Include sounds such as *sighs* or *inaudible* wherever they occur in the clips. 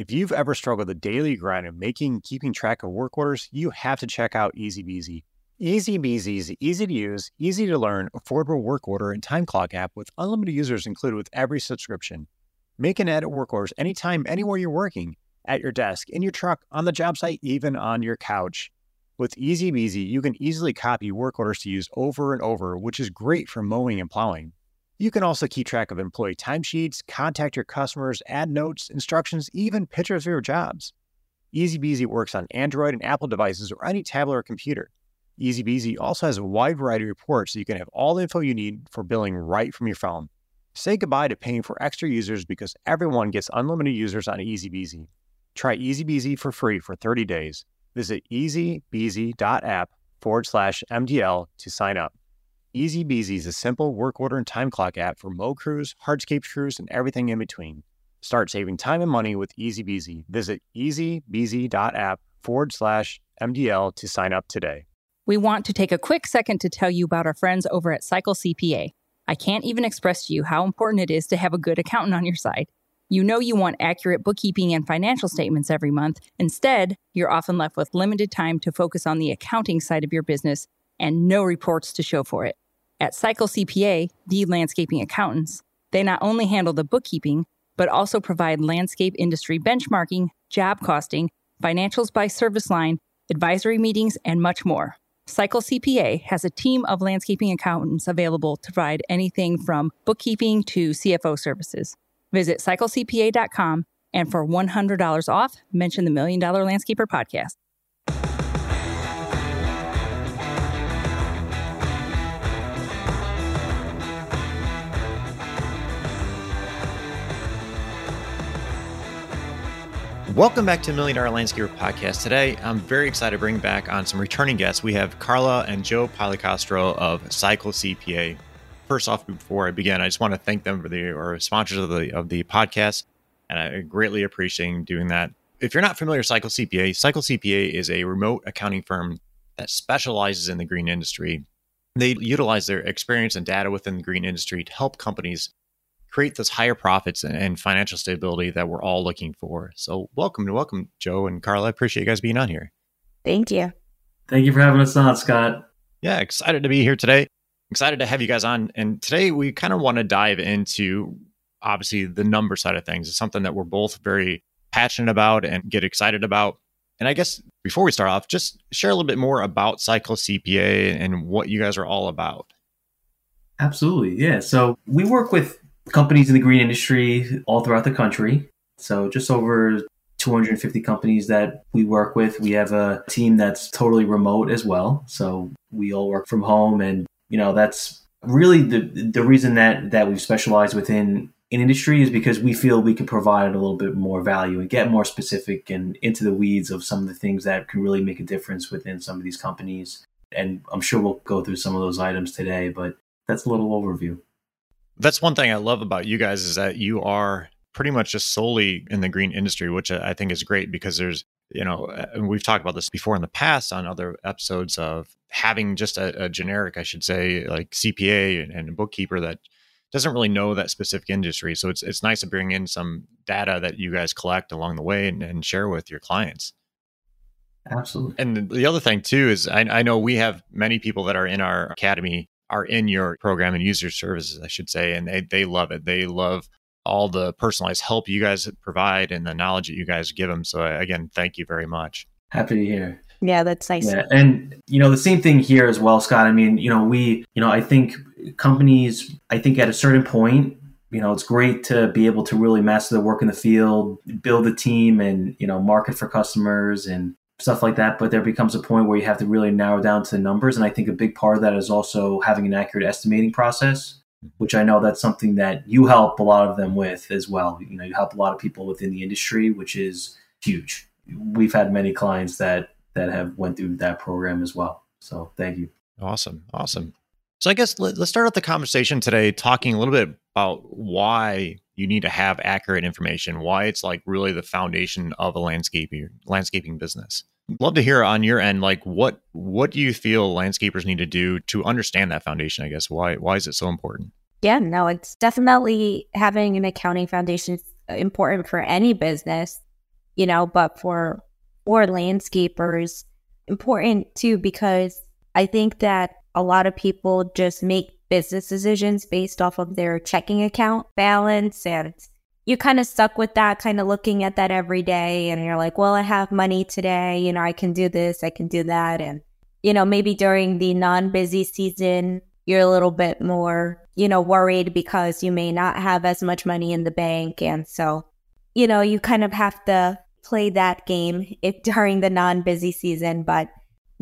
If you've ever struggled with the daily grind of making and keeping track of work orders, you have to check out EasyBeasy. EasyBeasy is easy to use, easy to learn, affordable work order and time clock app with unlimited users included with every subscription. Make and edit work orders anytime, anywhere you're working, at your desk, in your truck, on the job site, even on your couch. With EasyBeasy, you can easily copy work orders to use over and over, which is great for mowing and plowing. You can also keep track of employee timesheets, contact your customers, add notes, instructions, even pictures of your jobs. EasyBeasy works on Android and Apple devices or any tablet or computer. EasyBeasy also has a wide variety of reports so you can have all the info you need for billing right from your phone. Say goodbye to paying for extra users because everyone gets unlimited users on EasyBeasy. Try EasyBeasy for free for 30 days. Visit easybeasy.app forward slash MDL to sign up. EasyBeasy is a simple work order and time clock app for mow crews, hardscape crews, and everything in between. Start saving time and money with Easy EasyBeasy. Visit easybeasy.app forward slash MDL to sign up today. We want to take a quick second to tell you about our friends over at Cycle CPA. I can't even express to you how important it is to have a good accountant on your side. You know you want accurate bookkeeping and financial statements every month. Instead, you're often left with limited time to focus on the accounting side of your business and no reports to show for it. At Cycle CPA, the landscaping accountants, they not only handle the bookkeeping, but also provide landscape industry benchmarking, job costing, financials by service line, advisory meetings, and much more. Cycle CPA has a team of landscaping accountants available to provide anything from bookkeeping to CFO services. Visit cyclecpa.com and for $100 off, mention the Million Dollar Landscaper podcast. Welcome back to Million Dollar Landscaper Podcast. Today, I'm very excited to bring back on some returning guests. We have Carla and Joe Policastro of Cycle CPA. First off, before I begin, I just want to thank them for the or sponsors of the of the podcast, and I greatly appreciate doing that. If you're not familiar with Cycle CPA, Cycle CPA is a remote accounting firm that specializes in the green industry. They utilize their experience and data within the green industry to help companies create those higher profits and financial stability that we're all looking for. So, welcome to welcome, Joe and Carla. I appreciate you guys being on here. Thank you. Thank you for having us on, Scott. Yeah, excited to be here today. Excited to have you guys on. And today we kind of want to dive into obviously the number side of things. It's something that we're both very passionate about and get excited about. And I guess before we start off, just share a little bit more about Cycle CPA and what you guys are all about. Absolutely. Yeah. So we work with companies in the green industry all throughout the country. So just over 250 companies that we work with. We have a team that's totally remote as well. So we all work from home and you know that's really the the reason that that we've specialized within an industry is because we feel we can provide a little bit more value and get more specific and into the weeds of some of the things that can really make a difference within some of these companies. And I'm sure we'll go through some of those items today, but that's a little overview that's one thing I love about you guys is that you are pretty much just solely in the green industry, which I think is great because there's, you know, and we've talked about this before in the past on other episodes of having just a, a generic, I should say, like CPA and, and a bookkeeper that doesn't really know that specific industry. So it's it's nice to bring in some data that you guys collect along the way and, and share with your clients. Absolutely. And the other thing too is I, I know we have many people that are in our academy are in your program and user services, I should say, and they they love it. They love all the personalized help you guys provide and the knowledge that you guys give them. So uh, again, thank you very much. Happy to hear. Yeah, that's nice. Yeah, and you know the same thing here as well, Scott. I mean, you know, we, you know, I think companies, I think at a certain point, you know, it's great to be able to really master the work in the field, build a team, and you know, market for customers and stuff like that. But there becomes a point where you have to really narrow down to the numbers. And I think a big part of that is also having an accurate estimating process, mm-hmm. which I know that's something that you help a lot of them with as well. You know, you help a lot of people within the industry, which is huge. We've had many clients that that have went through that program as well. So thank you. Awesome. Awesome. So I guess let, us start out the conversation today talking a little bit about why you need to have accurate information, why it's like really the foundation of a landscaping landscaping business. Love to hear on your end, like what what do you feel landscapers need to do to understand that foundation? I guess why why is it so important? Yeah, no, it's definitely having an accounting foundation is important for any business. you know, but for for landscapers, important too because I think that a lot of people just make business decisions based off of their checking account balance and you kind of stuck with that, kind of looking at that every day. And you're like, well, I have money today. You know, I can do this, I can do that. And, you know, maybe during the non busy season, you're a little bit more, you know, worried because you may not have as much money in the bank. And so, you know, you kind of have to play that game if *laughs* during the non busy season. But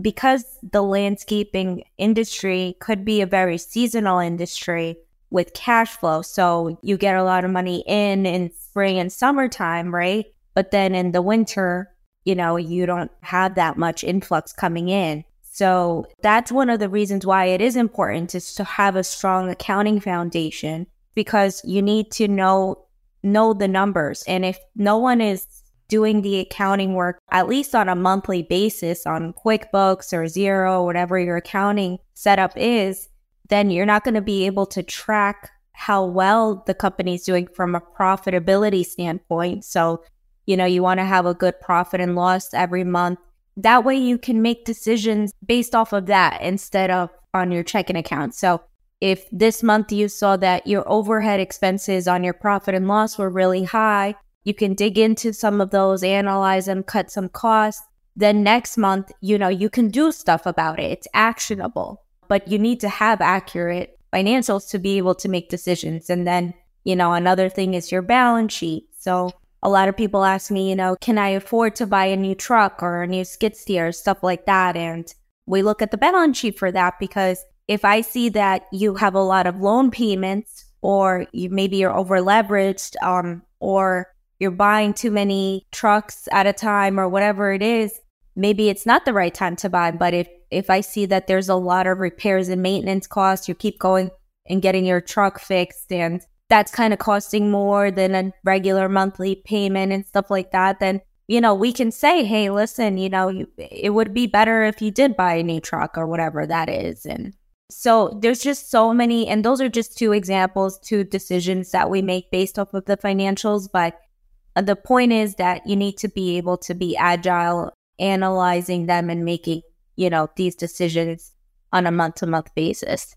because the landscaping industry could be a very seasonal industry with cash flow. So you get a lot of money in in spring and summertime, right? But then in the winter, you know, you don't have that much influx coming in. So that's one of the reasons why it is important is to have a strong accounting foundation because you need to know know the numbers. And if no one is doing the accounting work at least on a monthly basis on QuickBooks or Xero, whatever your accounting setup is, then you're not going to be able to track how well the company's doing from a profitability standpoint. So, you know, you want to have a good profit and loss every month. That way you can make decisions based off of that instead of on your checking account. So, if this month you saw that your overhead expenses on your profit and loss were really high, you can dig into some of those, analyze them, cut some costs. Then next month, you know, you can do stuff about it. It's actionable, but you need to have accurate financials to be able to make decisions. And then, you know, another thing is your balance sheet. So a lot of people ask me, you know, can I afford to buy a new truck or a new skid steer, stuff like that. And we look at the balance sheet for that because if I see that you have a lot of loan payments or you maybe you're over leveraged, um, or you're buying too many trucks at a time or whatever it is, maybe it's not the right time to buy. But if, if I see that there's a lot of repairs and maintenance costs, you keep going and getting your truck fixed and that's kind of costing more than a regular monthly payment and stuff like that, then, you know, we can say, hey, listen, you know, you, it would be better if you did buy a new truck or whatever that is. And so there's just so many, and those are just two examples, two decisions that we make based off of the financials. But Uh, the point is that you need to be able to be agile, analyzing them and making, you know, these decisions on a month to month basis.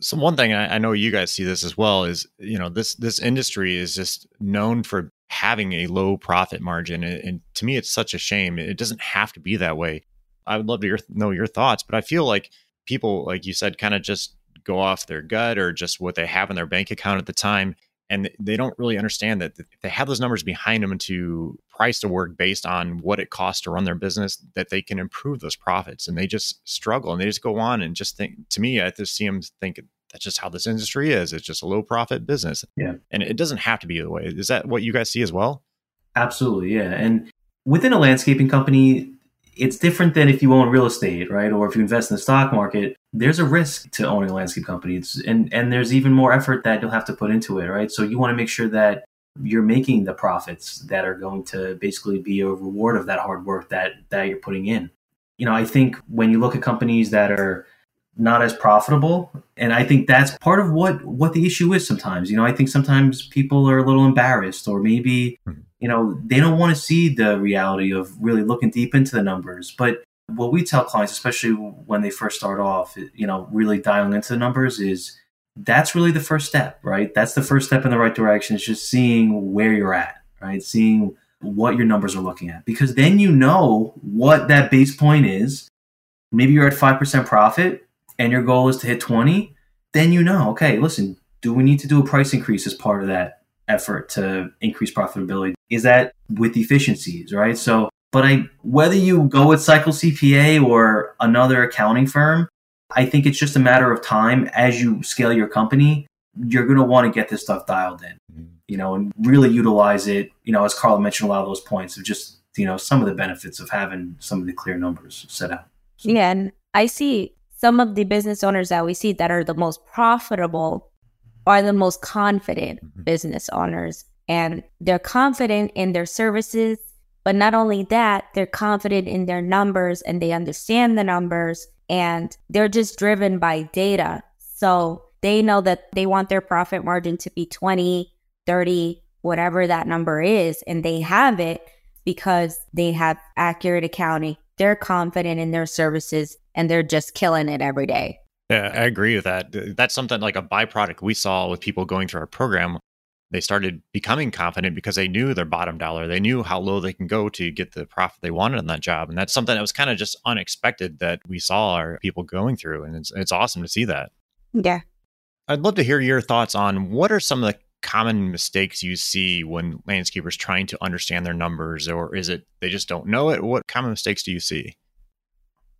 So one thing I, I know you guys see this as well is, you know, this this industry is just known for having a low profit margin, and, and to me, it's such a shame. It doesn't have to be that way. I would love to know your thoughts, but I feel like people, like you said, kind of just go off their gut or just what they have in their bank account at the time and they don't really understand that they have those numbers behind them to price the work based on what it costs to run their business that they can improve those profits and they just struggle and they just go on and just think to me i just see them think that's just how this industry is. It's just a low profit business. Yeah. And it doesn't have to be the way. Is that what you guys see as well? Absolutely yeah and within a landscaping company it's different than if you own real estate, right? Or if you invest in the stock market, there's a risk to owning a landscape company. It's, and, and there's even more effort that you'll have to put into it, right? So you want to make sure that you're making the profits that are going to basically be a reward of that hard work that, that you're putting in. You know, I think when you look at companies that are not as profitable, and I think that's part of what, what the issue is sometimes. You know, I think sometimes people are a little embarrassed or maybe mm-hmm you know, they don't want to see the reality of really looking deep into the numbers. But what we tell clients, especially when they first start off, you know, really dialing into the numbers is that's really the first step, right? That's the first step in the right direction. It's just seeing where you're at, right? Seeing what your numbers are looking at. Because then you know what that base point is. Maybe you're at 5% profit and your goal is to hit 20. Then you know, okay, listen, do we need to do a price increase as part of that? effort to increase profitability is that with efficiencies, right? So, but I, whether you go with Cycle CPA or another accounting firm, I think it's just a matter of time as you scale your company, you're going to want to get this stuff dialed in, you know, and really utilize it. You know, as Carla mentioned, a lot of those points of just, you know, some of the benefits of having some of the clear numbers set out. So. Yeah. And I see some of the business owners that we see that are the most profitable are the most confident mm-hmm. business owners and they're confident in their services. But not only that, they're confident in their numbers and they understand the numbers and they're just driven by data. So they know that they want their profit margin to be 20, 30, whatever that number is, and they have it. because they have accurate accounting. They're confident in their services and they're just killing it every day. Yeah, I agree with that. That's something like a byproduct we saw with people going through our program. They started becoming confident because they knew their bottom dollar. They knew how low they can go to get the profit they wanted on that job. And that's something that was kind of just unexpected that we saw our people going through. And it's, it's awesome to see that. Yeah. I'd love to hear your thoughts on what are some of the common mistakes you see when landscapers trying to understand their numbers or is it they just don't know it what common mistakes do you see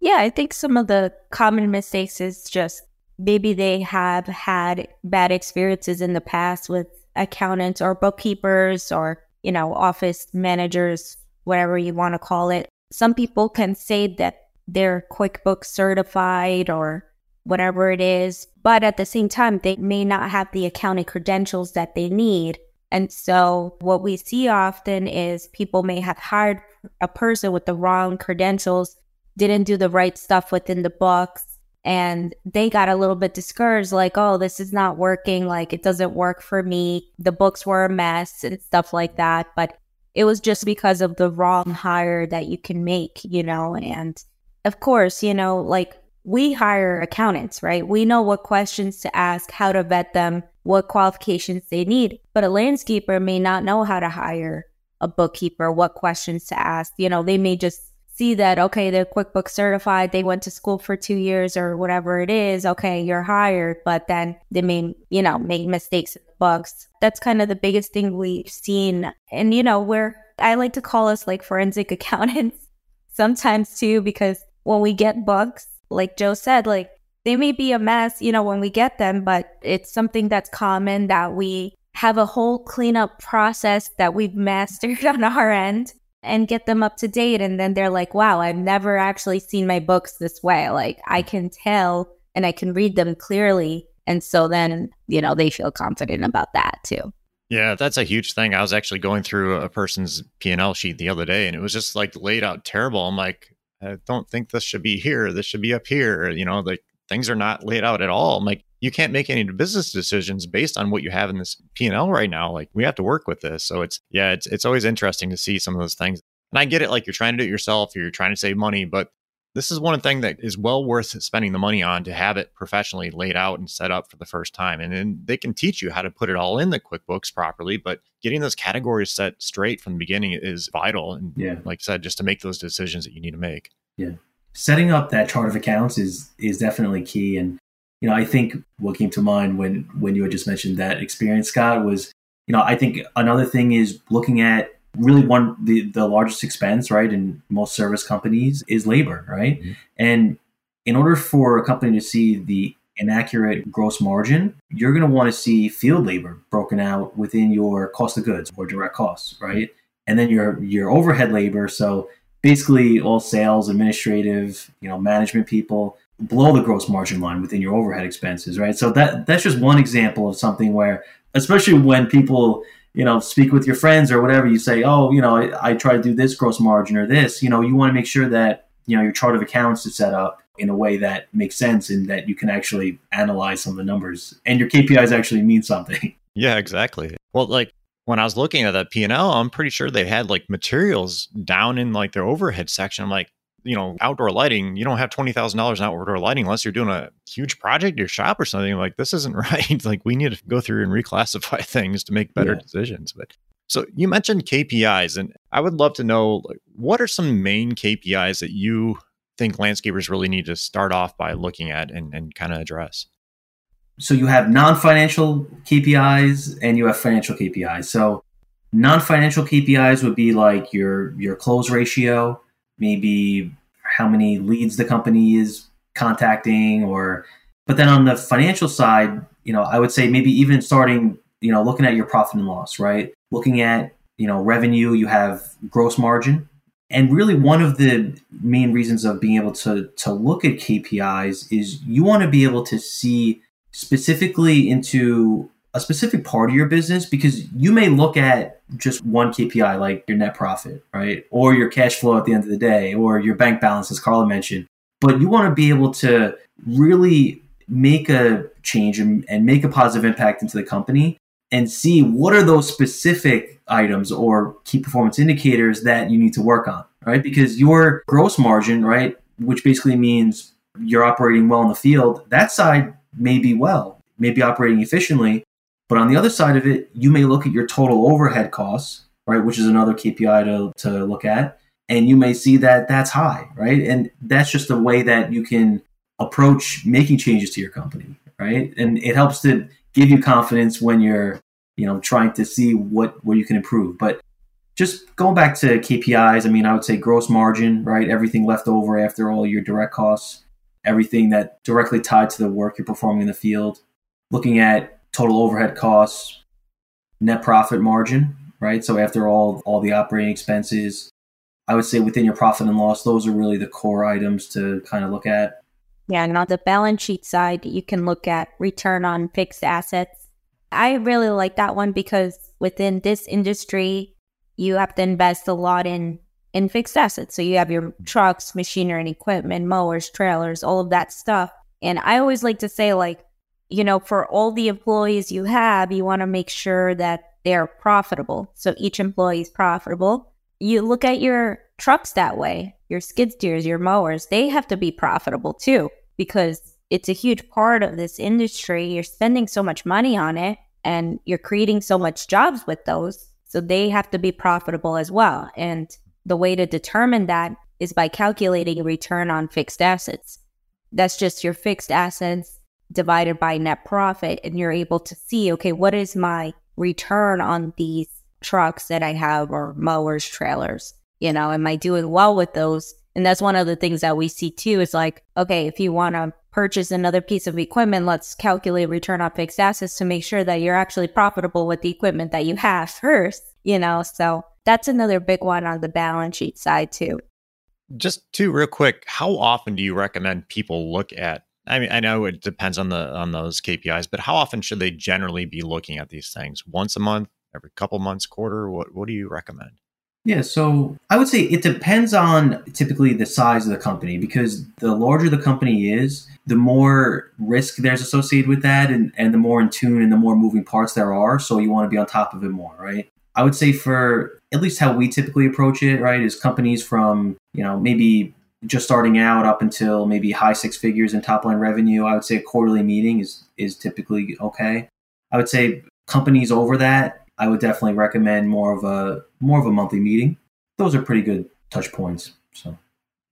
yeah i think some of the common mistakes is just maybe they have had bad experiences in the past with accountants or bookkeepers or you know office managers whatever you want to call it some people can say that they're quickbooks certified or whatever it is. But at the same time, they may not have the accounting credentials that they need. And so what we see often is people may have hired a person with the wrong credentials, didn't do the right stuff within the books, and they got a little bit discouraged like, oh, this is not working. Like, it doesn't work for me. The books were a mess and stuff like that. But it was just because of the wrong hire that you can make, you know? And of course, you know, like we hire accountants, right? We know what questions to ask, how to vet them, what qualifications they need. But a landscaper may not know how to hire a bookkeeper, what questions to ask. You know, they may just see that, okay, they're QuickBooks certified, they went to school for two years or whatever it is. Okay, you're hired. But then they may, you know, make mistakes in the books. That's kind of the biggest thing we've seen. And, you know, we're, I like to call us like forensic *laughs* accountants sometimes too, because when we get books, like Joe said, like they may be a mess, you know, when we get them, but it's something that's common that we have a whole cleanup process that we've *laughs* mastered on our end and get them up to date. And then they're like, wow, I've never actually seen my books this way. Like I mm. can tell and I can read them clearly. And so then, you know, they feel confident about that too. Yeah, that's a huge thing. I was actually going through a person's P&L sheet the other day and it was just like laid out terrible. I'm like, I don't think this should be here. This should be up here. You know, like things are not laid out at all. I'm like, you can't make any business decisions based on what you have in this P&L right now. Like we have to work with this. So it's, yeah, it's, it's always interesting to see some of those things. And I get it. Like you're trying to do it yourself. You're trying to save money, but this is one thing that is well worth spending the money on to have it professionally laid out and set up for the first time. And then they can teach you how to put it all in the QuickBooks properly, but getting those categories set straight from the beginning is vital. And yeah. like I said, just to make those decisions that you need to make. Yeah. Setting up that chart of accounts is is definitely key. And, you know, I think what came to mind when when you had just mentioned that experience, Scott, was, you know, I think another thing is looking at really one the, the largest expense right in most service companies is labor right mm-hmm. and in order for a company to see the inaccurate gross margin you're going to want to see field labor broken out within your cost of goods or direct costs right and then your your overhead labor so basically all sales administrative you know management people below the gross margin line within your overhead expenses right so that that's just one example of something where especially when people you know, speak with your friends or whatever, you say, oh, you know, I, I try to do this gross margin or this, you know, you want to make sure that, you know, your chart of accounts is set up in a way that makes sense and that you can actually analyze some of the numbers and your KPIs actually mean something. *laughs* Yeah, exactly. Well, like when I was looking at that P&L, I'm pretty sure they had like materials down in like their overhead section. I'm like, you know, outdoor lighting, you don't have $20,000 in outdoor lighting unless you're doing a huge project your shop or something. Like, this isn't *laughs* right. like, we need to go through and reclassify *laughs* things to make better yeah. decisions. But so you mentioned KPIs, and I would love to know like, what are some main KPIs that you think landscapers really need to start off by looking at and, and kind of address? So you have non-financial KPIs and you have financial KPIs. So non-financial KPIs would be like your your close ratio, maybe how many leads the company is contacting or but then on the financial side you know i would say maybe even starting you know looking at your profit and loss right looking at you know revenue you have gross margin and really one of the main reasons of being able to to look at kpis is you want to be able to see specifically into a specific part of your business because you may look at just one KPI like your net profit, right? Or your cash flow at the end of the day, or your bank balance, as Carla mentioned. But you want to be able to really make a change and, and make a positive impact into the company and see what are those specific items or key performance indicators that you need to work on, right? Because your gross margin, right, which basically means you're operating well in the field, that side may be well, may be operating efficiently. But on the other side of it, you may look at your total overhead costs, right, which is another KPI to, to look at. And you may see that that's high, right? And that's just a way that you can approach making changes to your company, right? And it helps to give you confidence when you're, you know, trying to see what where you can improve. But just going back to KPIs, I mean, I would say gross margin, right? Everything left over after all your direct costs, everything that directly tied to the work you're performing in the field. Looking at total overhead costs, net profit margin, right? So after all all the operating expenses, I would say within your profit and loss, those are really the core items to kind of look at. Yeah, and on the balance sheet side, you can look at return on fixed assets. I really like that one because within this industry, you have to invest a lot in in fixed assets. So you have your mm-hmm. trucks, machinery and equipment, mowers, trailers, all of that stuff. And I always like to say like, you know, for all the employees you have, you want to make sure that they're profitable. So each employee is profitable. You look at your trucks that way, your skid steers, your mowers, they have to be profitable too because it's a huge part of this industry. You're spending so much money on it and you're creating so much jobs with those. So they have to be profitable as well. And the way to determine that is by calculating return on fixed assets. That's just your fixed assets divided by net profit. And you're able to see, okay, what is my return on these trucks that I have or mowers, trailers? You know, am I doing well with those? And that's one of the things that we see too is like, okay, if you want to purchase another piece of equipment, let's calculate return on fixed assets to make sure that you're actually profitable with the equipment that you have *laughs* first, you know? So that's another big one on the balance sheet side too. Just two real quick, how often do you recommend people look at I mean, I know it depends on the on those KPIs, but how often should they generally be looking at these things? Once a month, every couple months, quarter? What what do you recommend? Yeah, so I would say it depends on typically the size of the company because the larger the company is, the more risk there's associated with that and, and the more in tune and the more moving parts there are. So you want to be on top of it more, right? I would say for at least how we typically approach it, right, is companies from, you know, maybe just starting out up until maybe high six figures in top line revenue. I would say a quarterly meeting is is typically okay. I would say companies over that, I would definitely recommend more of a more of a monthly meeting. Those are pretty good touch points. So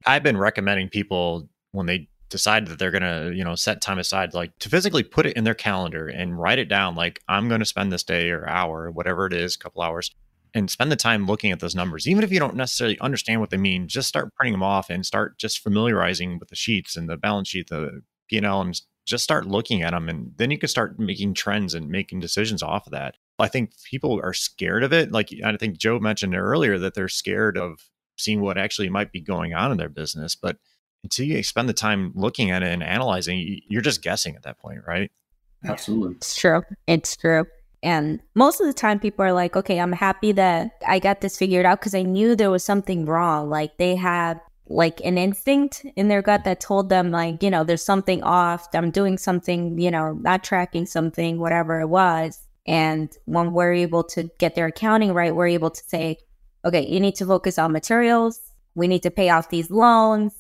I've been recommending people when they decide that they're going to, you know, set time aside like to physically put it in their calendar and write it down like I'm going to spend this day or hour, whatever it is, a couple hours and spend the time looking at those numbers. Even if you don't necessarily understand what they mean, just start printing them off and start just familiarizing with the sheets and the balance sheet, the P&L and just start looking at them and then you can start making trends and making decisions off of that. I think people are scared of it. Like I think Joe mentioned earlier that they're scared of seeing what actually might be going on in their business. But until you spend the time looking at it and analyzing, you're just guessing at that point, right? Absolutely. It's true. It's true. And most of the time, people are like, okay, I'm happy that I got this figured out because I knew there was something wrong. Like they had like an instinct in their gut that told them, like, you know, there's something off. I'm doing something, you know, not tracking something, whatever it was. And when we're able to get their accounting right, we're able to say, okay, you need to focus on materials. We need to pay off these loans.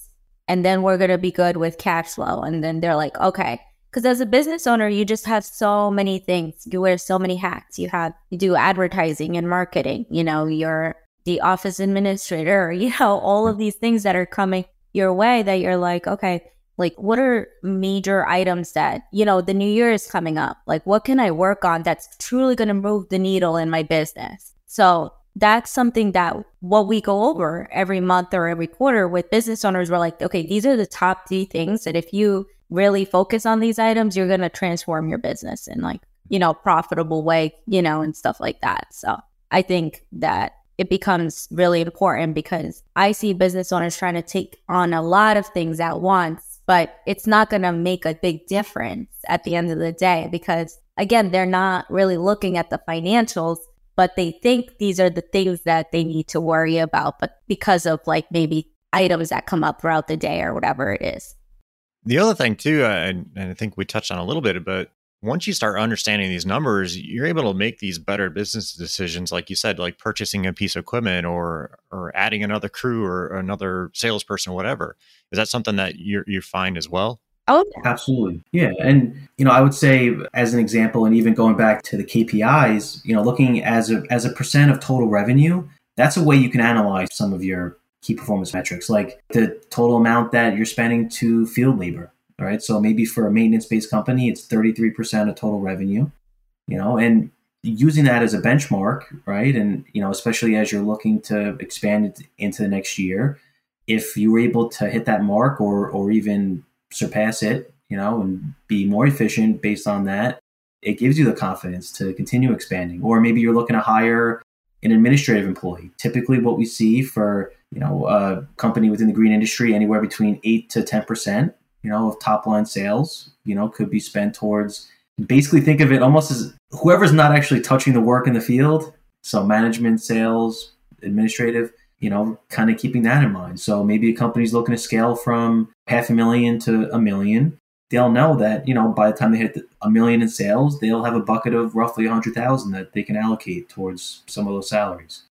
And then we're going to be good with cash flow. And then they're like, okay. Because as a business owner, you just have so many things. You wear so many hats. You have, you do advertising and marketing. You know, you're the office administrator, *laughs* you know, all of these things that are coming your way that you're like, okay, like what are major items that you know the new year is coming up like what can i work on that's truly going to move the needle in my business so that's something that what we go over every month or every quarter with business owners. We're like okay these are the top three things that if you really focus on these items you're going to transform your business in like you know profitable way you know and stuff like that. So i think that it becomes really important because i see business owners trying to take on a lot of things at once but it's not going to make a big difference at the end of the day because again, they're not really looking at the financials, but they think these are the things that they need to worry about, but because of like maybe items that come up throughout the day or whatever it is. The other thing too, uh, and, and I think we touched on a little bit, but once you start understanding these numbers, you're able to make these better business decisions, like you said, like purchasing a piece of equipment or or adding another crew or another salesperson, whatever. Is that something that you you find as well? Oh, absolutely. Yeah. And, you know, I would say as an example, and even going back to the KPIs, you know, looking as a, as a percent of total revenue, that's a way you can analyze some of your key performance metrics, like the total amount that you're spending to field labor. All right. So maybe for a maintenance based company, it's 33% of total revenue, you know, and using that as a benchmark, right? And, you know, especially as you're looking to expand it into the next year, if you were able to hit that mark or, or even surpass it, you know, and be more efficient based on that, it gives you the confidence to continue expanding. Or maybe you're looking to hire an administrative employee. Typically, what we see for you know a company within the green industry, anywhere between eight to ten percent, you know, of top line sales, you know, could be spent towards. Basically, think of it almost as whoever's not actually touching the work in the field. So, management, sales, administrative, you know, kind of keeping that in mind. So maybe a company's looking to scale from half a million to a million. They'll know that, you know, by the time they hit a million in sales, they'll have a bucket of roughly a hundred thousand that they can allocate towards some of those salaries.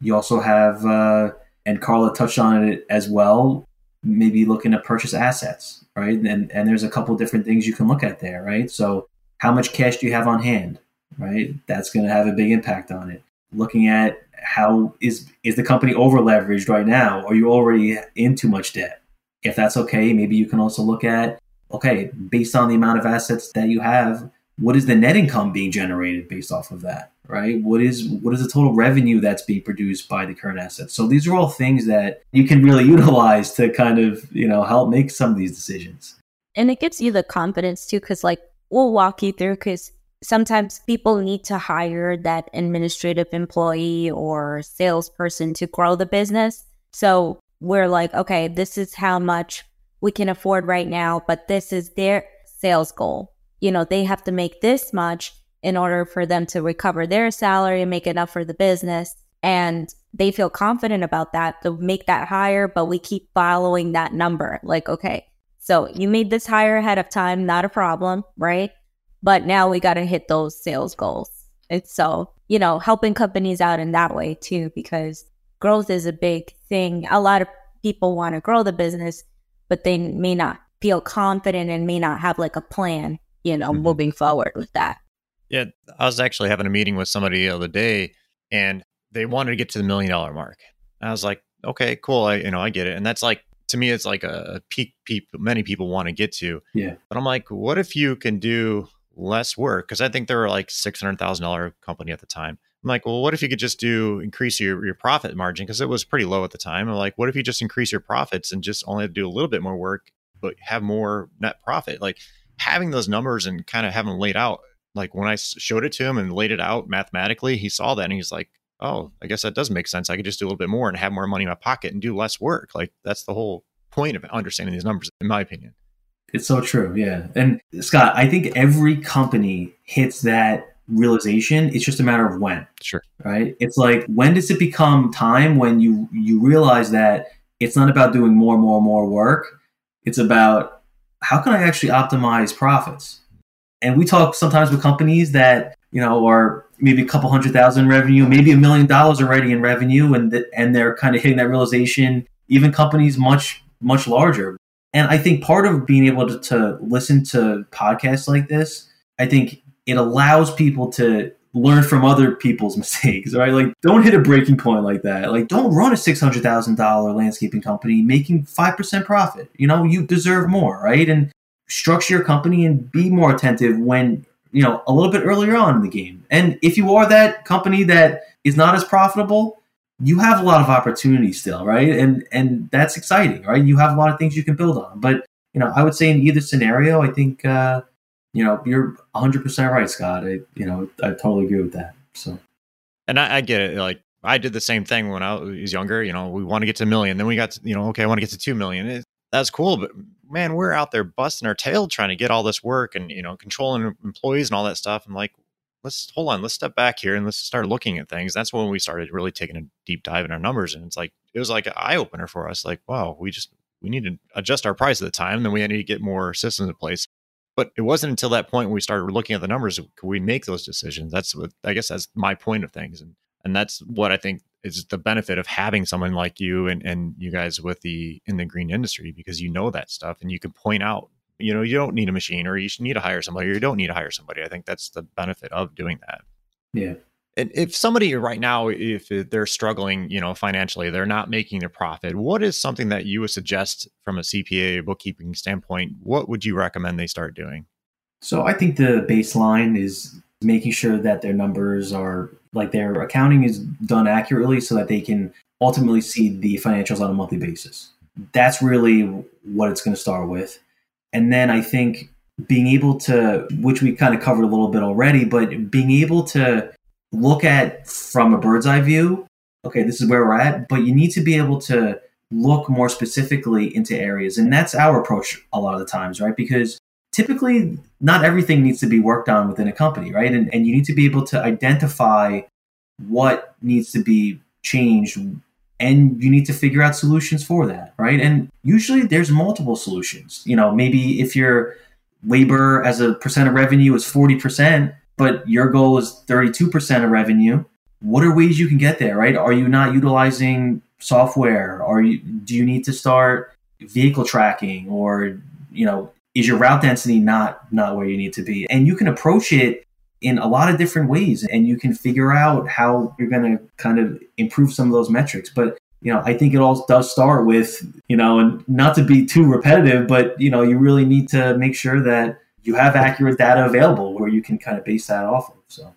You also have, uh, and Carla touched on it as well, maybe looking to purchase assets, right? And, and there's a couple different things you can look at there, right? So how much cash do you have on hand, right? That's going to have a big impact on it. Looking at how is is the company over leveraged right now? Are you already in too much debt? If that's okay, maybe you can also look at okay, based on the amount of assets that you have, what is the net income being generated based off of that? Right? What is what is the total revenue that's being produced by the current assets? So these are all things that you can really *laughs* utilize to kind of, you know, help make some of these decisions. And it gives you the confidence too, because like we'll walk you through because sometimes people need to hire that administrative employee or salesperson to grow the business. So we're like, okay, this is how much we can afford right now, but this is their sales goal. You know, they have to make this much in order for them to recover their salary and make enough for the business. And they feel confident about that to make that hire, but we keep following that number. Like, okay, so you made this hire ahead of time, not a problem, right? But now we got to hit those sales goals. It's so, you know, helping companies out in that way too, because growth is a big thing. A lot of people want to grow the business, but they may not feel confident and may not have like a plan, you know, mm-hmm. moving forward with that. Yeah. I was actually having a meeting with somebody the other day and they wanted to get to the million dollar mark. I was like, okay, cool. I, you know, I get it. And that's like, to me, it's like a peak people, many people want to get to. Yeah. But I'm like, what if you can do less work because I think they were like six hundred thousand dollar company at the time. I'm like, well, what if you could just do increase your your profit margin because it was pretty low at the time. I'm like, what if you just increase your profits and just only do a little bit more work but have more net profit? Like having those numbers and kind of having them laid out. Like when I showed it to him and laid it out mathematically, he saw that and he's like, oh, I guess that does make sense. I could just do a little bit more and have more money in my pocket and do less work. Like that's the whole point of understanding these numbers, in my opinion. It's so true. Yeah. And Scott, I think every company hits that realization. It's just a matter of when. Sure. Right. It's like, when does it become time when you, you realize that it's not about doing more, and more, and more work. It's about how can I actually optimize profits? And we talk sometimes with companies that, you know, are maybe a couple hundred thousand revenue, maybe a million dollars already in revenue, and th- and they're kind of hitting that realization. Even companies much much larger, and I think part of being able to, to listen to podcasts like this, I think it allows people to learn from other people's *laughs* mistakes, right? Like, don't hit a breaking point like that. Like, don't run a six hundred thousand dollar landscaping company making five percent profit. You know, you deserve more, right? And structure your company and be more attentive when you know a little bit earlier on in the game. And if you are that company that is not as profitable, you have a lot of opportunity still, right? And and that's exciting, right? You have a lot of things you can build on. But you know, I would say in either scenario, I think uh, you know you're 100 percent right, Scott. I you know I totally agree with that. So, and I, I get it. Like I did the same thing when I was younger. You know, we want to get to a million, then we got to, you know, okay, I want to get to two million. It, that's cool, but man, we're out there busting our tail trying to get all this work and you know controlling employees and all that stuff. I'm like, let's hold on, let's step back here and let's start looking at things. That's when we started really taking a deep dive in our numbers. And it's like, it was like an eye opener for us. Like, wow, we just, we need to adjust our price at the time. Then we need to get more systems in place. But it wasn't until that point when we started looking at the numbers could we make those decisions. That's what I guess that's my point of things, and and that's what I think is the benefit of having someone like you and and you guys with the in the green industry because you know that stuff and you can point out. You know, you don't need a machine, or you should need to hire somebody, or you don't need to hire somebody. I think that's the benefit of doing that. Yeah. And if somebody right now, if they're struggling, you know, financially, they're not making a profit, what is something that you would suggest from a CPA bookkeeping standpoint? What would you recommend they start doing? So I think the baseline is making sure that their numbers are like their accounting is done accurately so that they can ultimately see the financials on a monthly basis. That's really what it's going to start with. And then I think being able to, which we kind of covered a little bit already, but being able to look at from a bird's eye view, okay, this is where we're at, but you need to be able to look more specifically into areas. And that's our approach a lot of the times, right? Because typically not everything needs to be worked on within a company, right? And, and you need to be able to identify what needs to be changed and you need to figure out solutions for that, right? And usually there's multiple solutions. You know, maybe if your labor as a percent of revenue is 40%, but your goal is 32% of revenue, what are ways you can get there, right? Are you not utilizing software? Are you do you need to start vehicle tracking or, you know, is your route density not not where you need to be? And you can approach it in a lot of different ways and you can figure out how you're going to kind of improve some of those metrics. But you know i think it all does start with you know and not to be too repetitive but you know you really need to make sure that you have accurate data available where you can kind of base that off of so.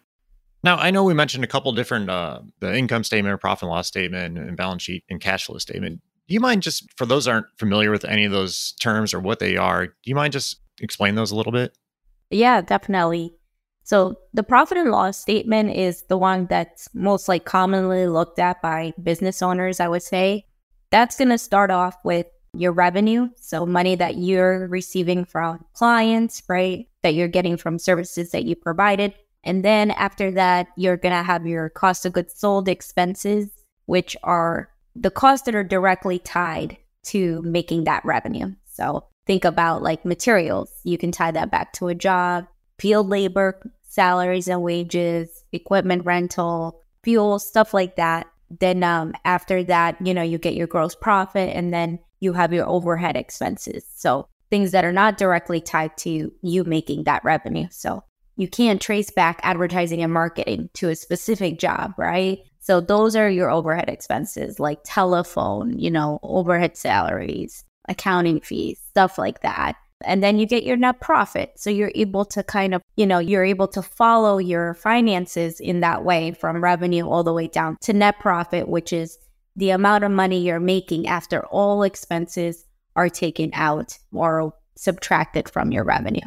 Now i know we mentioned a couple different uh, the income statement or profit and loss statement and balance sheet and cash flow statement. Do you mind just for those aren't familiar with any of those terms or what they are do you mind just explain those a little bit? Yeah definitely so the profit and loss statement is the one that's most like commonly looked at by business owners, I would say. That's going to start off with your revenue, so money that you're receiving from clients, right? That you're getting from services that you provided. And then after that, you're going to have your cost of goods sold expenses, which are the costs that are directly tied to making that revenue. So think about like materials. You can tie that back to a job, field labor, salaries and wages, equipment rental, fuel, stuff like that. Then um, after that, you know, you get your gross profit and then you have your overhead expenses. So things that are not directly tied to you making that revenue. So you can't trace back advertising and marketing to a specific job, right? So those are your overhead expenses like telephone, you know, overhead salaries, accounting fees, stuff like that and then you get your net profit. So you're able to kind of, you know, you're able to follow your finances in that way from revenue all the way down to net profit, which is the amount of money you're making after all expenses are taken out or subtracted from your revenue.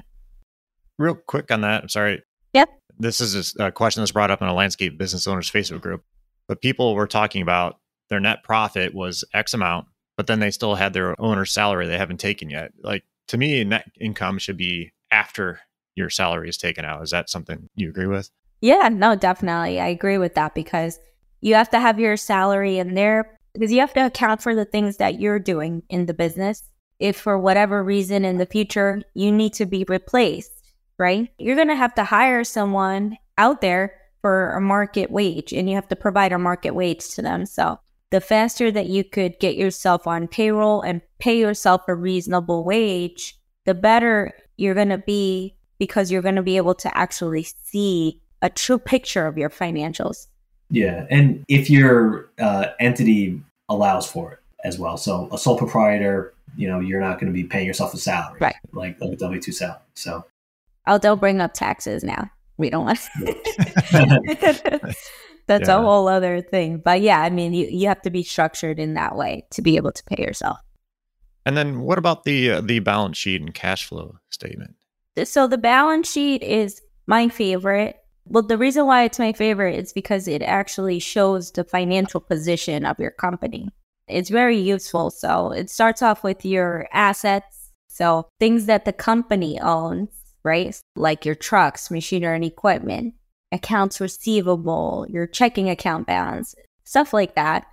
Real quick on that, I'm sorry. Yep. This is a question that's brought up in a landscape business owners Facebook group. But people were talking about their net profit was X amount, but then they still had their owner's salary they haven't taken yet. Like to me, net income should be after your salary is taken out. Is that something you agree with? Yeah, no, definitely. I agree with that because you have to have your salary in there because you have to account for the things that you're doing in the business. If for whatever reason in the future you need to be replaced, right? You're going to have to hire someone out there for a market wage and you have to provide a market wage to them. So the faster that you could get yourself on payroll and pay yourself a reasonable wage, the better you're going to be because you're going to be able to actually see a true picture of your financials. Yeah. And if your uh, entity allows for it as well. So a sole proprietor, you know, you're not going to be paying yourself a salary, right? Like a W 2 salary. So, oh, don't bring up taxes now. We don't want *laughs* *laughs* *laughs* that's yeah. a whole other thing. But yeah, I mean, you, you have to be structured in that way to be able to pay yourself. And then what about the uh, the balance sheet and cash flow statement? So the balance sheet is my favorite. Well, the reason why it's my favorite is because it actually shows the financial position of your company. It's very useful. So it starts off with your assets. So things that the company owns, right? Like your trucks, machinery, and equipment accounts receivable, your checking account balance, stuff like that.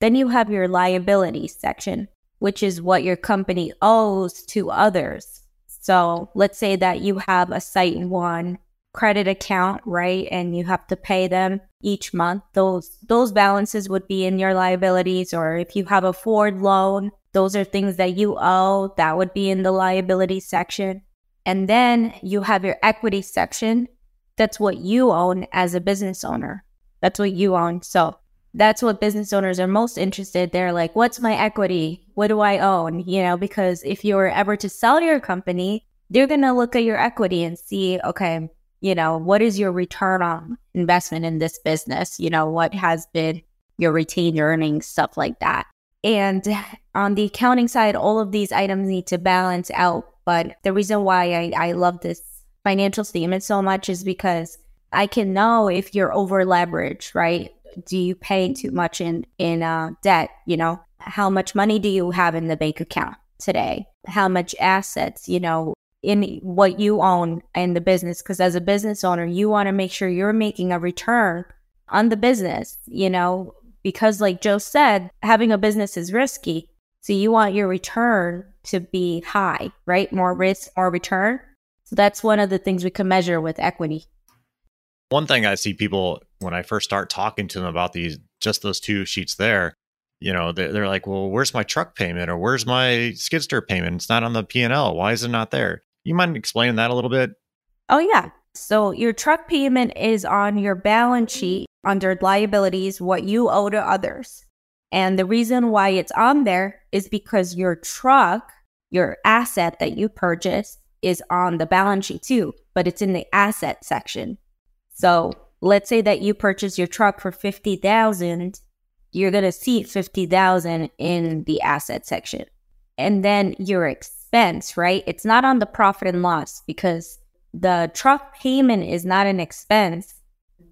Then you have your liabilities section, which is what your company owes to others. So let's say that you have a SiteOne credit account, right? And you have to pay them each month. Those those balances would be in your liabilities or if you have a Ford loan, those are things that you owe, that would be in the liability section. And then you have your equity section. That's what you own as a business owner. That's what you own. So that's what business owners are most interested. They're like, what's my equity? What do I own? You know, because if you're ever to sell your company, they're going to look at your equity and see, okay, you know, what is your return on investment in this business? You know, what has been your retained earnings, stuff like that. And *sighs* on the accounting side, all of these items need to balance out. But the reason why I, I love this financial statement so much is because I can know if you're over leveraged, right? Do you pay too much in in uh, debt? You know, how much money do you have in the bank account today? How much assets? You know, in what you own in the business because as a business owner you want to make sure you're making a return on the business you know because like joe said having a business is risky so you want your return to be high right more risk more return so that's one of the things we can measure with equity one thing i see people when i first start talking to them about these just those two sheets there you know they're, like well where's my truck payment or where's my skid steer payment it's not on the p&l why is it not there you mind explaining that a little bit? Oh, yeah. So your truck payment is on your balance sheet under liabilities, what you owe to others. And the reason why it's on there is because your truck, your asset that you purchased, is on the balance sheet too, but it's in the asset section. So let's say that you purchase your truck for 50,000, you're going to see 50,000 in the asset section. And then your expense, right? It's not on the profit and loss because the truck payment is not an expense.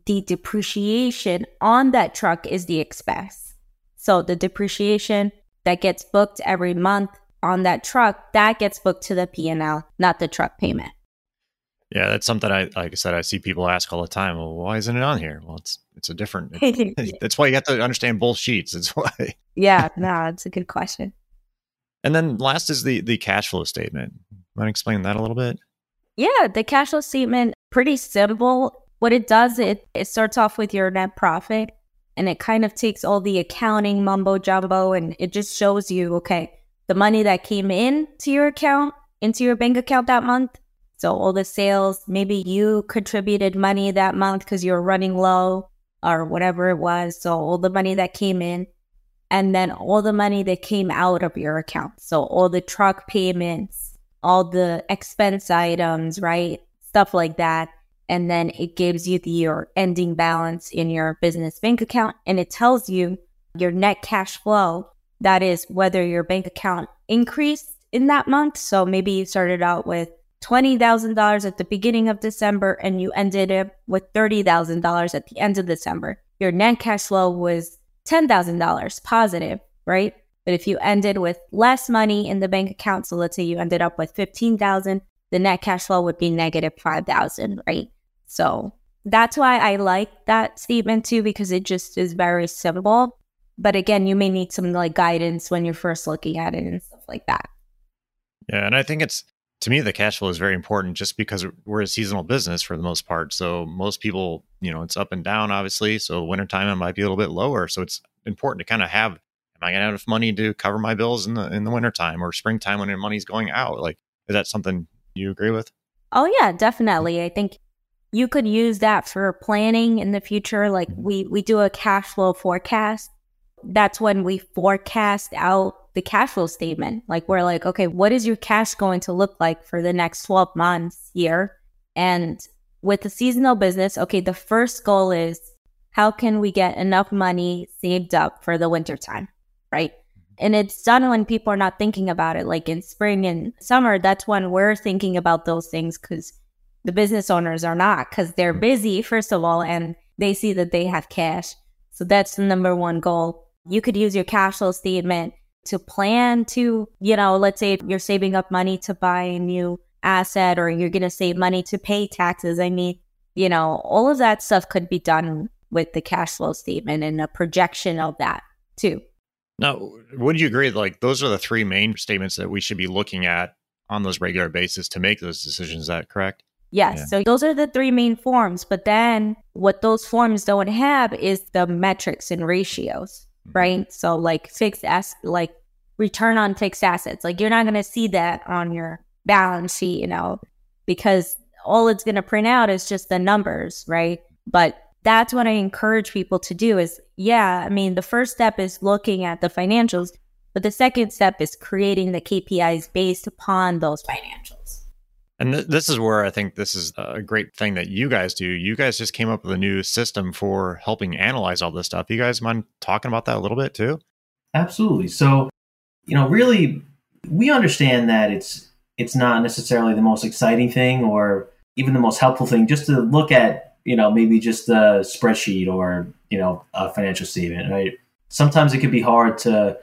The depreciation on that truck is the expense. So the depreciation that gets booked every month on that truck, that gets booked to the P&L, not the truck payment. Yeah, that's something I like I said I see people ask all the time. Well, why isn't it on here? Well, it's it's a different. *laughs* *laughs* that's why you have to understand both sheets. That's *laughs* why. yeah, no, that's a good question. And then last is the the cash flow statement. Want to explain that a little bit? Yeah, the cash flow statement pretty simple. What it does, it it starts off with your net profit, and it kind of takes all the accounting mumbo jumbo, and it just shows you okay the money that came in to your account into your bank account that month. So all the sales, maybe you contributed money that month because you're running low or whatever it was. So all the money that came in and then all the money that came out of your account. So all the truck payments, all the expense items, right? Stuff like that. And then it gives you the, your ending balance in your business bank account and it tells you your net cash flow. That is whether your bank account increased in that month. So maybe you started out with $20,000 at the beginning of December and you ended up with $30,000 at the end of December. Your net cash flow was $10,000 positive, right? But if you ended with less money in the bank account, so let's say you ended up with 15,000, the net cash flow would be negative 5,000, right? So that's why I like that statement too, because it just is very simple. But again, you may need some like guidance when you're first looking at it and stuff like that. Yeah. And I think it's, to me, the cash flow is very important just because we're a seasonal business for the most part. So most people, you know, it's up and down, obviously. So wintertime it might be a little bit lower. So it's important to kind of have, am I going to have enough money to cover my bills in the in the wintertime or springtime when your money's going out? Like, is that something you agree with? Oh yeah, definitely. I think you could use that for planning in the future. Like mm-hmm. we we do a cash flow forecast. That's when we forecast out the cash flow statement. Like we're like, okay, what is your cash going to look like for the next 12 months, year? And with the seasonal business, okay, the first goal is how can we get enough money saved up for the winter time, right? Mm-hmm. And it's done when people are not thinking about it. Like in spring and summer, that's when we're thinking about those things because the business owners are not because they're mm-hmm. busy, first of all, and they see that they have cash. So that's the number one goal. You could use your cash flow statement to plan to, you know, let's say you're saving up money to buy a new asset or you're going to save money to pay taxes. I mean, you know, all of that stuff could be done with the cash flow statement and a projection of that too. Now, would you agree? Like, those are the three main statements that we should be looking at on those regular basis to make those decisions. Is that correct? Yes. Yeah. So those are the three main forms. But then what those forms don't have is the metrics and ratios. Right? So like fixed ass, like return on fixed assets. Like you're not going to see that on your balance sheet, you know, because all it's going to print out is just the numbers, right? But that's what I encourage people to do is, yeah, I mean, the first step is looking at the financials, but the second step is creating the KPIs based upon those financials. And th- this is where I think this is a great thing that you guys do. You guys just came up with a new system for helping analyze all this stuff. You guys mind talking about that a little bit too? Absolutely. So, you know, really, we understand that it's it's not necessarily the most exciting thing or even the most helpful thing just to look at, you know, maybe just a spreadsheet or, you know, a financial statement, right? Sometimes it could be hard to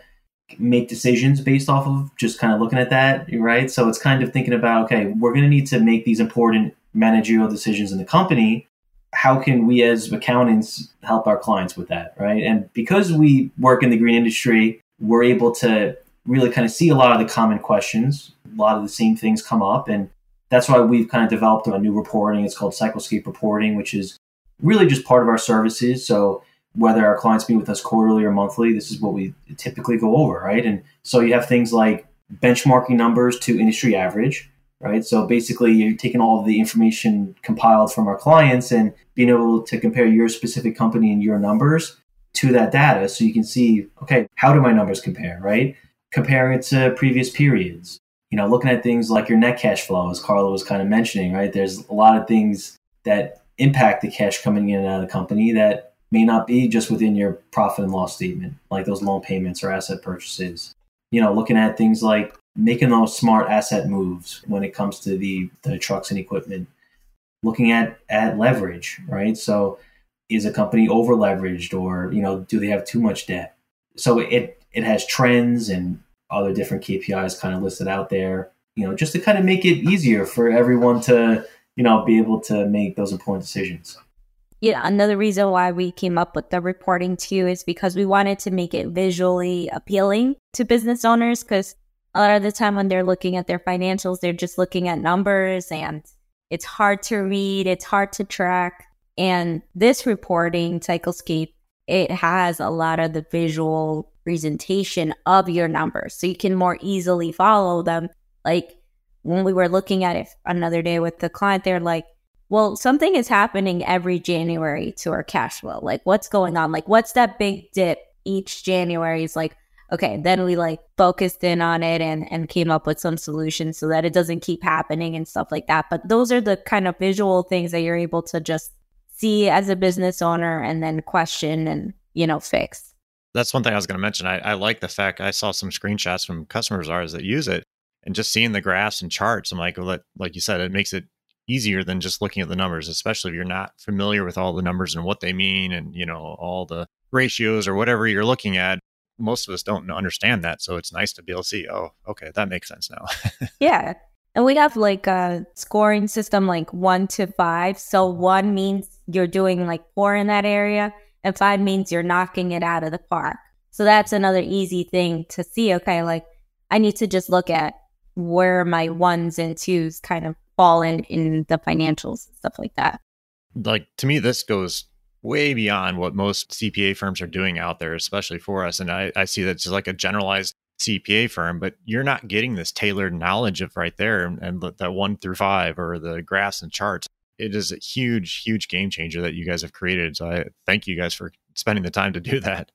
make decisions based off of just kind of looking at that, right? So it's kind of thinking about, okay, we're going to need to make these important managerial decisions in the company. How can we as accountants help our clients with that, right? And because we work in the green industry, we're able to really kind of see a lot of the common questions. A lot of the same things come up. And that's why we've kind of developed a new reporting. It's called Cyclescape Reporting, which is really just part of our services. So whether our clients meet with us quarterly or monthly, this is what we typically go over, right? And so you have things like benchmarking numbers to industry average, right? So basically, you're taking all of the information compiled from our clients and being able to compare your specific company and your numbers to that data so you can see, okay, how do my numbers compare, right? Comparing it to previous periods. You know, looking at things like your net cash flow, as Carla was kind of mentioning, right? There's a lot of things that impact the cash coming in and out of the company that may not be just within your profit and loss statement, like those loan payments or asset purchases. You know, looking at things like making those smart asset moves when it comes to the, the trucks and equipment. Looking at, at leverage, right? So is a company over leveraged or, you know, do they have too much debt? So it it has trends and other different KPIs kind of listed out there, you know, just to kind of make it easier for everyone to, you know, be able to make those important decisions yeah, another reason why we came up with the reporting too is because we wanted to make it visually appealing to business owners because a lot of the time when they're looking at their financials, they're just looking at numbers and it's hard to read, it's hard to track. And this reporting, Cyclescape, it has a lot of the visual presentation of your numbers so you can more easily follow them. Like when we were looking at it another day with the client, they're like, well, something is happening every January to our cash flow. Like, what's going on? Like, what's that big dip each January? Is like, okay, then we like focused in on it and and came up with some solutions so that it doesn't keep happening and stuff like that. But those are the kind of visual things that you're able to just see as a business owner and then question and you know fix. That's one thing I was going to mention. I, I like the fact I saw some screenshots from customers ours that use it, and just seeing the graphs and charts. I'm like, well, like you said, it makes it easier than just looking at the numbers, especially if you're not familiar with all the numbers and what they mean and, you know, all the ratios or whatever you're looking at. Most of us don't understand that. So it's nice to be able to see, oh, okay, that makes sense now. *laughs* yeah. And we have like a scoring system like one to five. So one means you're doing like poor in that area, and five means you're knocking it out of the park. So that's another easy thing to see. Okay, like I need to just look at where my ones and twos kind of fall in in the financials and stuff like that. Like to me, this goes way beyond what most CPA firms are doing out there, especially for us. And I, I see that it's like a generalized CPA firm, but you're not getting this tailored knowledge of right there and, and that one through five or the graphs and charts. It is a huge, huge game changer that you guys have created. So I thank you guys for spending the time to do that.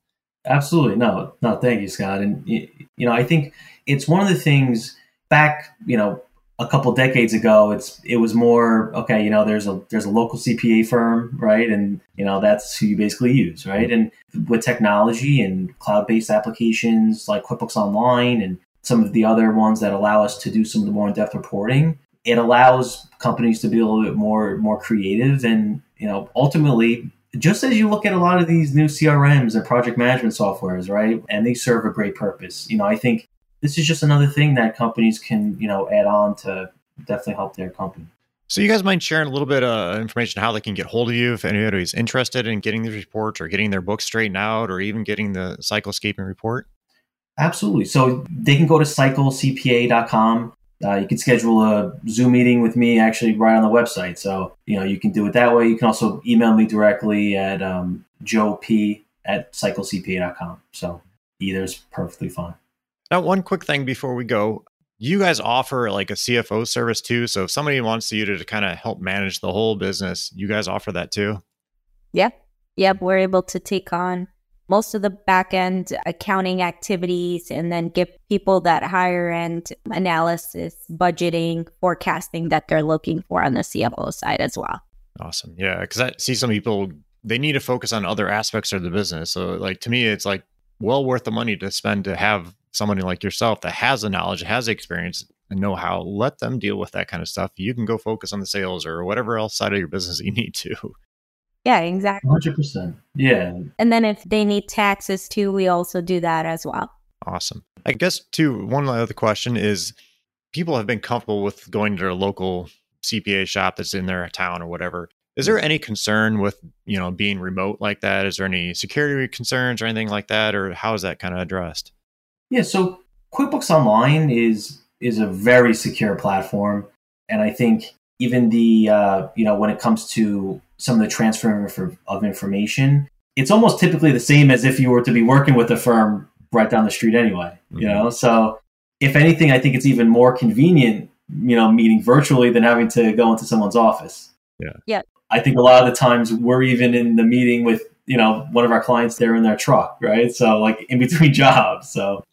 Absolutely. No, no, thank you, Scott. And, you know, I think it's one of the things back, you know, a couple decades ago it's it was more okay you know there's a there's a local cpa firm right? And you know that's who you basically use right? And with technology and cloud-based applications like quickbooks online and some of the other ones that allow us to do some of the more in-depth reporting it allows companies to be a little bit more more creative and you know ultimately just as you look at a lot of these new crms and project management softwares right? And they serve a great purpose. You know i think this is just another thing that companies can you know add on to definitely help their company. So, you guys mind sharing a little bit of information how they can get hold of you if anybody's interested in getting these reports or getting their books straightened out or even getting the cyclescaping report? Absolutely. So, they can go to cyclecpa.com. Uh, you can schedule a Zoom meeting with me actually right on the website. So, you know, you can do it that way. You can also email me directly at um, joep at cyclecpa.com. So either is perfectly fine. Now, one quick thing before we go. You guys offer like a CFO service too. So if somebody wants you to, to kind of help manage the whole business, you guys offer that too? Yeah. Yep. We're able to take on most of the back end accounting activities and then give people that higher end analysis, budgeting, forecasting that they're looking for on the CFO side as well. Awesome. Yeah. Cause I see some people, they need to focus on other aspects of the business. So, like, to me, it's like well worth the money to spend to have somebody like yourself that has the knowledge, has the experience, and know how. Let them deal with that kind of stuff. You can go focus on the sales or whatever else side of your business *laughs* you need to. Yeah, exactly. 100%. Yeah. And then if they need taxes too, we also do that as well. Awesome. I guess, too, one other question is people have been comfortable with going to their local CPA shop that's in their town or whatever. Is there any concern with, you know, being remote like that? Is there any security concerns or anything like that? Or how is that kind of addressed? Yeah, so QuickBooks Online is is a very secure platform. And I think even the uh, you know when it comes to some of the transfer of information it's almost typically the same as if you were to be working with a firm right down the street anyway mm-hmm. you know? So if anything i think it's even more convenient you know meeting virtually than having to go into someone's office. Yeah. Yeah. I think a lot of the times we're even in the meeting with you know one of our clients there in their truck right? So like in between *laughs* jobs. So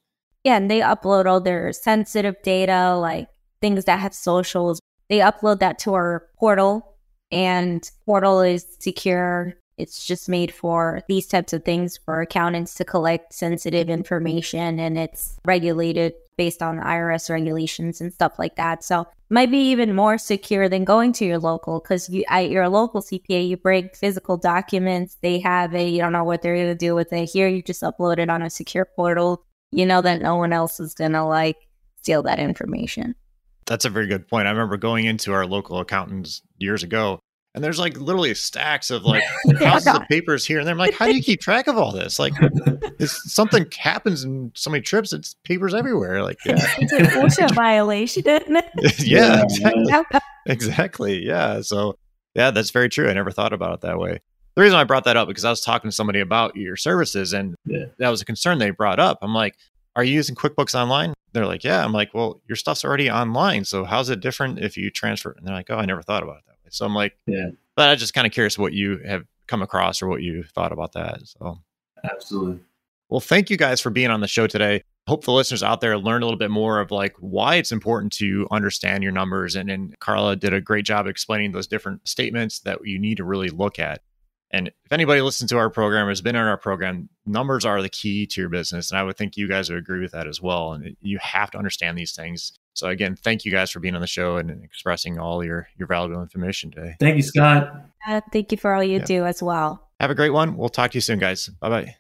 yeah and they upload all their sensitive data like things that have socials they upload that to our portal and portal is secure. It's just made for these types of things for accountants to collect sensitive information and it's regulated based on IRS regulations and stuff like that. So might be even more secure than going to your local because you at your local CPA you break physical documents. They have a you don't know what they're gonna do with it. Here you just upload it on a secure portal. You know that no one else is gonna like steal that information. That's a very good point. I remember going into our local accountants years ago, and there's like literally stacks of like *laughs* thousands of papers here and there. I'm like, how do you keep track of all this? Like, if something happens and somebody trips, it's papers everywhere. Like, *laughs* yeah, it's an OSHA violation, isn't it? *laughs* yeah, exactly. exactly. Yeah. So, yeah, that's very true. I never thought about it that way. The reason I brought that up because I was talking to somebody about your services, and yeah. that was a concern they brought up. I'm like, are you using QuickBooks Online? They're like, yeah. I'm like, well, your stuff's already online. So how's it different if you transfer? And they're like, oh, I never thought about it that way. So I'm like, yeah. But I'm just kind of curious what you have come across or what you thought about that. So absolutely. Well, thank you guys for being on the show today. Hope the listeners out there learned a little bit more of like why it's important to understand your numbers. And, and Carla did a great job explaining those different statements that you need to really look at. And if anybody listens to our program, has been in our program, numbers are the key to your business. And I would think you guys would agree with that as well. And you have to understand these things. So again, thank you guys for being on the show and expressing all your your valuable information today. Thank you, Scott. Uh, thank you for all you do as well. Have a great one. We'll talk to you soon, guys. Bye bye.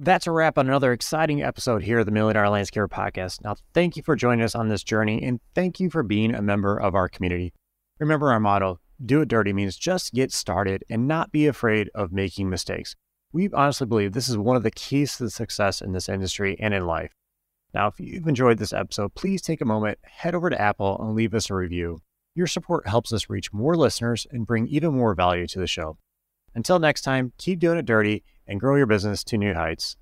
That's a wrap on another exciting episode here of the Million Dollar Landscaper Podcast. Now, thank you for joining us on this journey and thank you for being a member of our community. Remember our motto do it dirty means just get started and not be afraid of making mistakes. We honestly believe this is one of the keys to the success in this industry and in life. Now, if you've enjoyed this episode, please take a moment, head over to Apple, and leave us a review. Your support helps us reach more listeners and bring even more value to the show. Until next time, keep doing it dirty and grow your business to new heights.